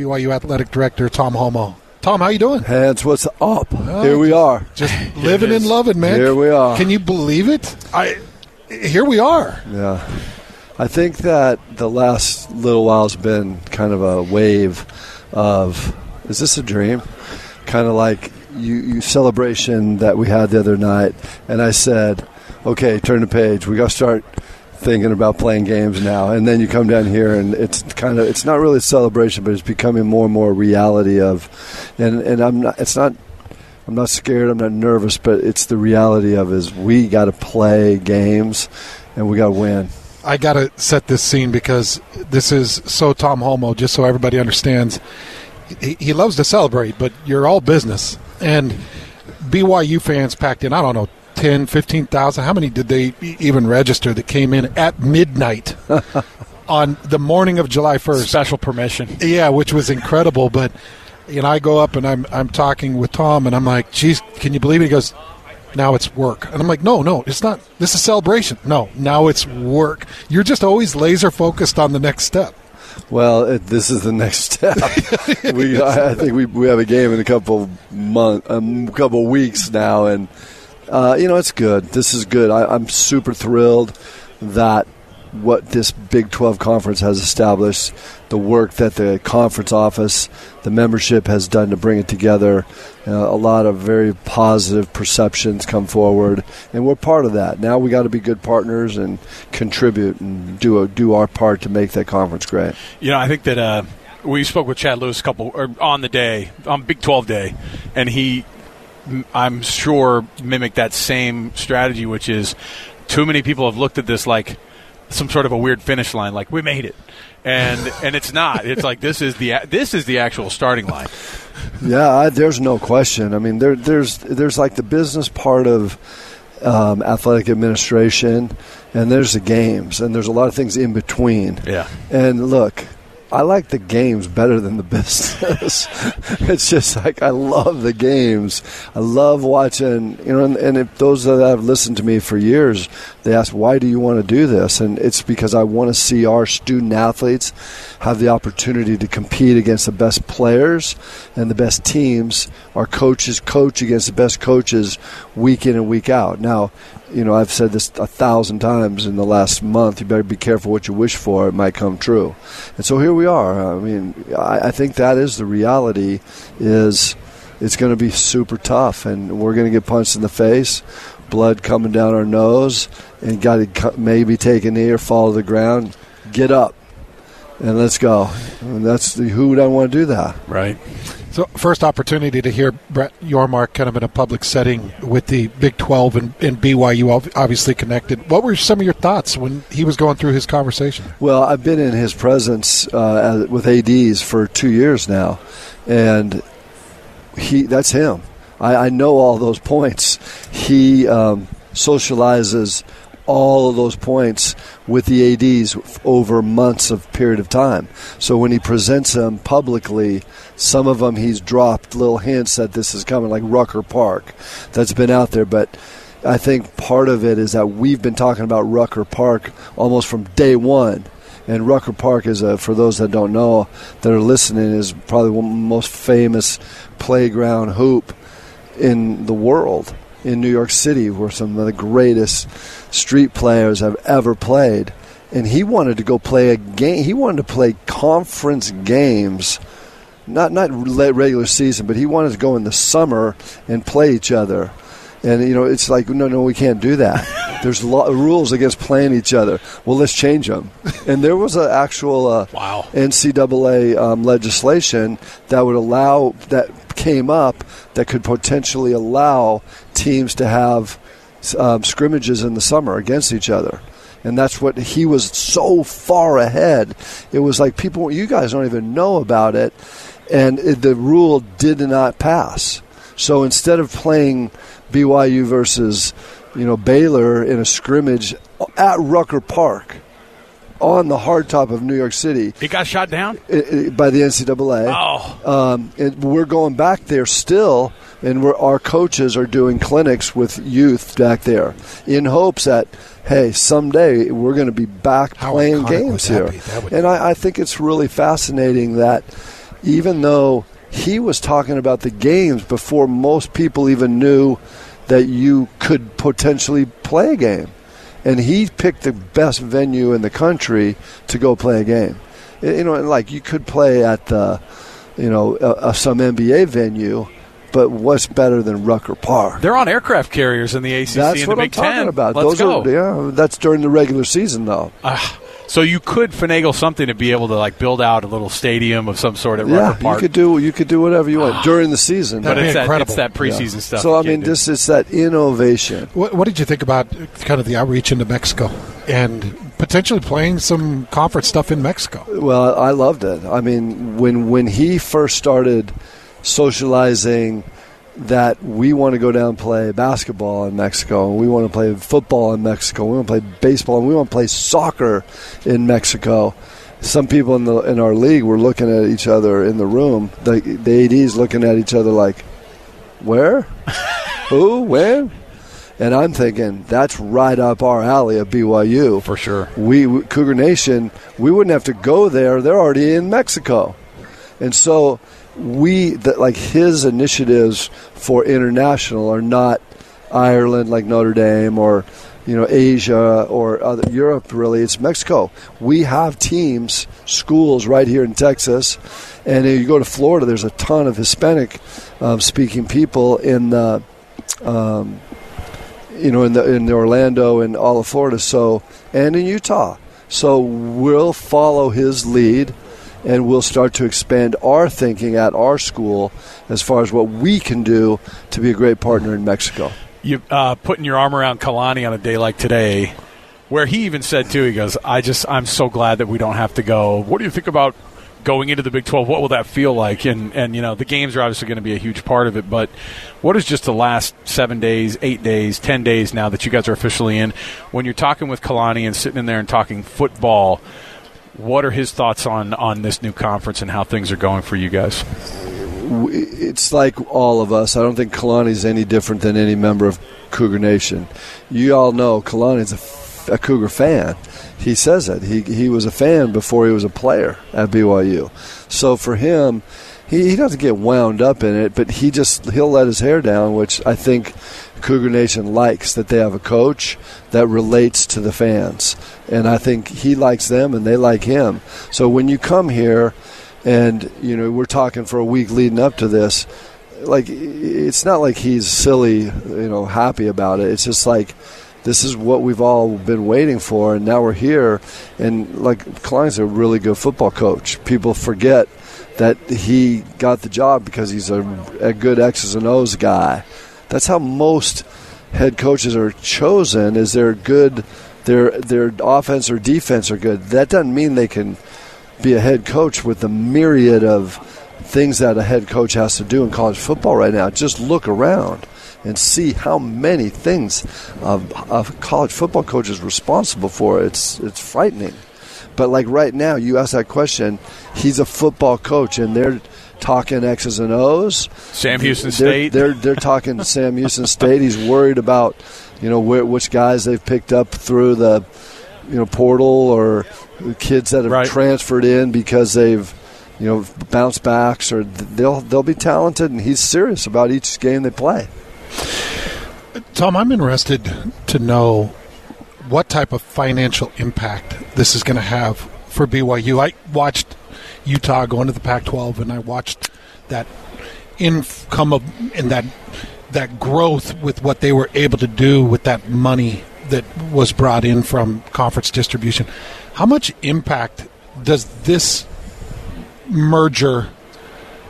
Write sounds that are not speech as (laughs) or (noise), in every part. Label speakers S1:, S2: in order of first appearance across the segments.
S1: BYU Athletic Director Tom Holmoe. Tom, how you doing?
S2: Hans, what's up? Oh, here we are.
S1: Just (laughs) living and loving, man.
S2: Here we are.
S1: Can you believe it? I here we are.
S2: Yeah. I think that the last little while has been kind of a wave of is this a dream? Kind of like you, you celebration that we had the other night, and I said, okay, turn the page. We got to start thinking about playing games now. And then you come down here, and it's kind of it's not really a celebration, but it's becoming more and more reality of, and and I'm not. It's not. I'm not scared. I'm not nervous, but it's the reality of is we got to play games, and we got to win.
S1: I got to set this scene because this is so Tom Holmoe, just so everybody understands. He, he loves to celebrate, but you're all business. And BYU fans packed in, I don't know, 10, 15,000. How many did they even register that came in at midnight (laughs) on the morning of July 1st?
S3: Special permission.
S1: Yeah, which was incredible. But, you know, I go up and I'm, I'm talking with Tom and I'm like, geez, can you believe it? He goes, now it's work. And I'm like, no, no, it's not. This is celebration. No, now it's work. You're just always laser focused on the next step.
S2: Well, it, this is the next step. (laughs) we, I think we, we have a game in a couple month, a um, couple weeks now, and uh, you know it's good. This is good. I, I'm super thrilled that what this Big 12 conference has established, the work that the conference office, the membership has done to bring it together. Uh, a lot of very positive perceptions come forward, and we're part of that. Now we got to be good partners and contribute and do a, do our part to make that conference great.
S3: You know, I think that uh, we spoke with Chad Lewis a couple or on the day on Big 12 day, and he, I'm sure, mimic that same strategy, which is too many people have looked at this like some sort of a weird finish line, like we made it, and (laughs) and it's not. It's like this is the this is the actual starting line.
S2: Yeah, I, there's no question. I mean, there there's there's like the business part of um, athletic administration, and there's the games, and there's a lot of things in between.
S3: Yeah.
S2: And look, I like the games better than the business. (laughs) it's just like I love the games. I love watching, you know, and, and if those that have listened to me for years, they ask, why do you want to do this? And it's because I want to see our student athletes have the opportunity to compete against the best players and the best teams. Our coaches coach against the best coaches week in and week out. Now, you know, I've said this a thousand times in the last month. You better be careful what you wish for; it might come true. And so here we are. I mean, I, I think that is the reality. Is it's going to be super tough, and we're going to get punched in the face, blood coming down our nose, and got to maybe take a knee or fall to the ground. Get up, and let's go. And that's the, who would I want to do that?
S3: Right.
S1: So, first opportunity to hear Brett Yormark kind of in a public setting with the Big 12 and, and BYU obviously connected. What were some of your thoughts when he was going through his conversation?
S2: Well, I've been in his presence uh, with ADs for two years now, and he that's him. I, I know all those points. He um, socializes all of those points with the ads over months of period of time. So when he presents them publicly, some of them he's dropped little hints that this is coming, like Rucker Park, that's been out there, but. I think part of it is that we've been talking about Rucker Park almost from day one. And Rucker Park is a, for those that don't know that are listening, is probably one of the most famous playground hoop in the world in New York City, where some of the greatest street players I've ever played. And he wanted to go play a game. He wanted to play conference games, not not regular season, but he wanted to go in the summer and play each other. And you know, it's like, no, no, we can't do that. (laughs) There's lo- rules against playing each other. Well, let's change them. And there was an actual uh,
S3: wow.
S2: NCAA um, legislation that would allow that came up that could potentially allow teams to have um, scrimmages in the summer against each other. And that's what he was so far ahead. It was like people, you guys don't even know about it. And it, the rule did not pass. So instead of playing BYU versus, you know, Baylor in a scrimmage at Rucker Park, on the hardtop of New York City.
S3: It got shot down
S2: by the NCAA.
S3: Oh,
S2: um, and we're going back there still, and our coaches are doing clinics with youth back there in hopes that hey, someday we're going to be back
S1: How
S2: playing games here.
S1: be? That would-
S2: And I, I think it's really fascinating that even though he was talking about the games before most people even knew that you could potentially play a game and he picked the best venue in the country to go play a game. You know, and like you could play at the, you know, uh, uh, some NBA venue, but what's better than Rucker Park?
S3: they're on aircraft carriers in the ACC
S2: That's
S3: and
S2: what
S3: the
S2: I'm
S3: Big
S2: talking
S3: Ten.
S2: about.
S3: Let's
S2: Those
S3: go.
S2: are yeah. That's during the regular season, though.
S3: Ah, so you could finagle something to be able to like build out a little stadium of some sort at
S2: yeah,
S3: Rucker Park.
S2: you could do you could do whatever you want ah. during the season.
S3: but
S1: That'd be
S3: it's that,
S1: incredible.
S3: it's that
S2: Yeah.
S3: preseason stuff.
S2: So I mean,
S3: do.
S2: this is that innovation.
S1: What, what did you think about kind of the outreach into Mexico and potentially playing some conference stuff in Mexico?
S2: Well, I loved it. I mean, when when he first started socializing that we want to go down and play basketball in Mexico, and we want to play football in Mexico, we want to play baseball, and we want to play soccer in Mexico. Some people in the in our league were looking at each other in the room. The the ads looking at each other like, where, (laughs) who, where, and I'm thinking that's right up our alley at BYU
S3: for sure.
S2: we- Cougar Nation, we wouldn't have to go there. They're already in Mexico, and so we that like his initiatives for international are not Ireland like Notre Dame or you know Asia or other, Europe. Really, it's Mexico. We have teams, schools right here in Texas, and you go to Florida. There's a ton of Hispanic um, speaking people in the. Um, you know, in the in Orlando and all of Florida, so and in Utah. So we'll follow his lead, and we'll start to expand our thinking at our school as far as what we can do to be a great partner in Mexico.
S3: You uh, putting your arm around Kalani on a day like today, where he even said too, he goes, "I just I'm so glad that we don't have to go. What do you think about?" Going into the Big 12, what will that feel like? And and you know the games are obviously going to be a huge part of it. But what is just the last seven days, eight days, ten days now that you guys are officially in? When you're talking with Kalani and sitting in there and talking football, what are his thoughts on on this new conference and how things are going for you guys?
S2: it's like all of us. I don't think Kalani's any different than any member of Cougar Nation. You all know Kalani's a Cougar fan. He says it. He he was a fan before he was a player at BYU. So for him, he, he doesn't get wound up in it, but he just he'll let his hair down, which I think Cougar Nation likes that they have a coach that relates to the fans, and I think he likes them and they like him. So when you come here and you know we're talking for a week leading up to this like it's not like he's silly you know happy about it. It's just like this is what we've all been waiting for and now we're here. And like Kalani's a really good football coach. People forget that he got the job because he's a, a good X's and O's guy. That's how most head coaches are chosen is they're good their their offense or defense are good that doesn't mean they can be a head coach with the myriad of things that a head coach has to do in college football right now. Just look around and see how many things a, a college football coach is responsible for. It's it's frightening. But like right now, you ask that question. He's a football coach, and they're talking X's and O's.
S3: Sam Houston
S2: They're,
S3: State.
S2: they're they're talking to (laughs) Sam Houston State. He's worried about you know where, which guys they've picked up through the you know portal or kids that have
S3: Right.
S2: transferred in because they've you know bounced backs or they'll they'll be talented and he's serious about each game they play.
S1: Tom, I'm interested to know what type of financial impact this is going to have for BYU. I watched Utah going to the Pac-12, and I watched that income of and that that growth with what they were able to do with that money that was brought in from conference distribution. How much impact does this merger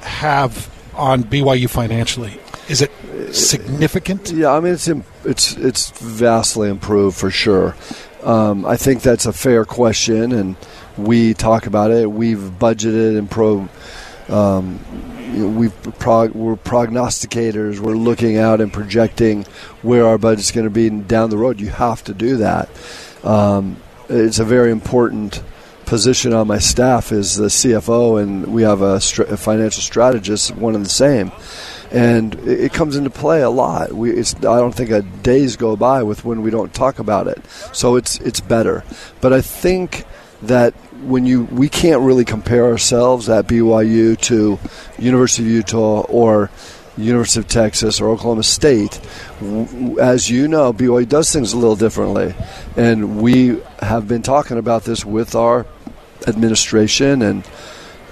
S1: have on BYU financially? Is it significant?
S2: Yeah, I mean it's it's it's vastly improved for sure. um, I think that's a fair question, and we talk about it. We've budgeted and pro. Um, we've prog- we're prognosticators. We're looking out and projecting where our budget's going to be down the road. You have to do that. Um, it's a very important position on my staff is the CFO, and we have a, a financial strategist, one and the same. And it, comes into play a lot. We, I don't think a days go by with when we don't talk about it. So it's it's better. But I think that when you we can't really compare ourselves at BYU to University of Utah or University of Texas or Oklahoma State. As you know, BYU does things a little differently, and we have been talking about this with our administration and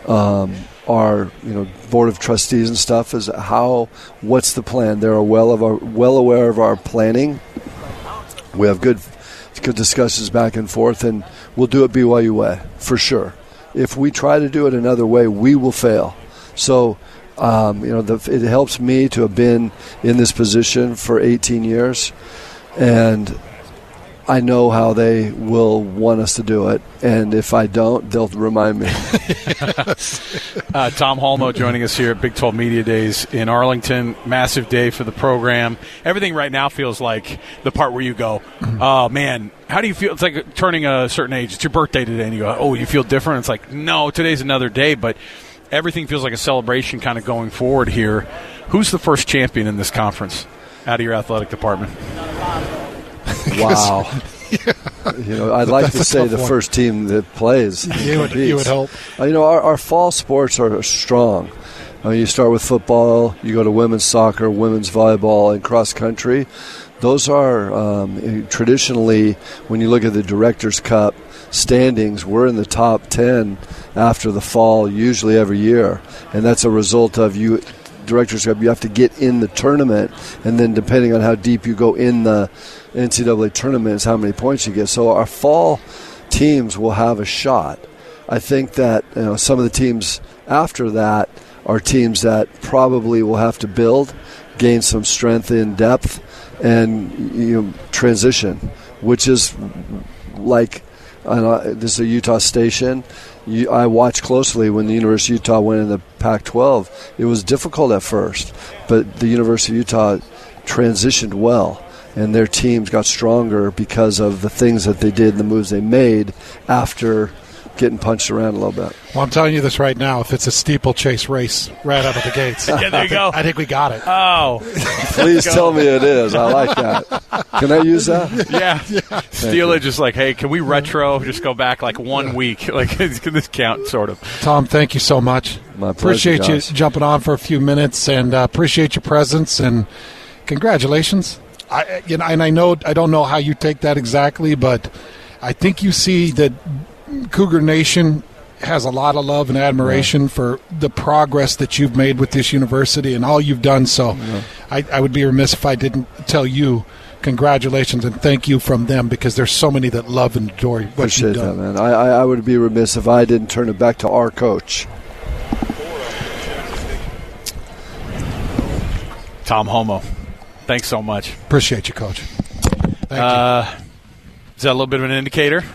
S2: um, our you know board of trustees and stuff. Is how what's the plan? They're well of our, well aware of our planning. We have good good discussions back and forth, and we'll do it BYU way for sure. If we try to do it another way, we will fail. So um, you know, the, it helps me to have been in this position for 18 years, and I know how they will want us to do it. And if I don't, they'll remind me. (laughs)
S3: uh, Tom Holmoe joining us here at Big 12 Media Days in Arlington. Massive day for the program. Everything right now feels like the part where you go, oh, man, how do you feel? It's like turning a certain age. It's your birthday today, and you go, oh, you feel different? It's like, no, today's another day, but – everything feels like a celebration kind of going forward here. Who's the first champion in this conference out of your athletic department? (laughs)
S2: wow. yeah. You know, I'd like to say the one. first team that plays.
S1: you, would, you would hope.
S2: Uh, you know, our, our fall sports are strong. Mean, you start with football, you go to women's soccer, women's volleyball, and cross country. Those are um, traditionally, when you look at the Directors' Cup standings, we're in the top 10 after the fall, usually every year, and that's a result of you. Directors Cup, you have to get in the tournament, and then depending on how deep you go in the NCAA tournament, is how many points you get. So our fall teams will have a shot. I think that you know some of the teams after that are teams that probably will have to build, gain some strength in depth, and you know, transition, which is like uh, this is a Utah station you, I watched closely when the University of Utah went in the Pac-12. It was difficult at first, but the University of Utah transitioned well, and their teams got stronger because of the things that they did, and the moves they made after getting punched around a little bit.
S1: Well, I'm telling you this right now. If it's a steeplechase race right out of the gates, (laughs)
S3: yeah, there you go.
S1: I think we got it.
S3: Oh,
S2: please tell me it is. I like that. Can I use that? (laughs)
S3: Yeah. (laughs) yeah. Steal it. Just like, hey, can we retro? Just go back like one yeah. week. Like, can this count? Sort of.
S1: Tom, thank you so much.
S2: My
S1: pleasure, appreciate
S2: guys.
S1: you jumping on for a few minutes, and uh, appreciate your presence and congratulations. I, you know, and I know I don't know how you take that exactly, but I think you see that Cougar Nation has a lot of love and admiration for the progress that you've made with this university and all you've done. So yeah. I, I, would be remiss if I didn't tell you congratulations and thank you from them because there's so many that love and adore what
S2: Appreciate
S1: you've done.
S2: That, man. I, I would be remiss if I didn't turn it back to our coach.
S3: Tom Holmoe, thanks so much.
S1: Appreciate you, Coach.
S3: Thank uh, you. Is that a little bit of an indicator? (laughs)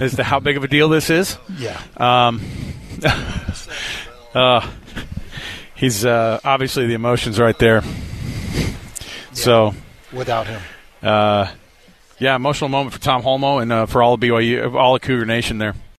S3: as to how big of a deal this is.
S1: Yeah.
S3: Um, (laughs) uh, he's uh, obviously the emotions right there. Yeah. So
S1: without him,
S3: uh, yeah, emotional moment for Tom Holmoe and uh, for all of BYU, all of Cougar Nation there.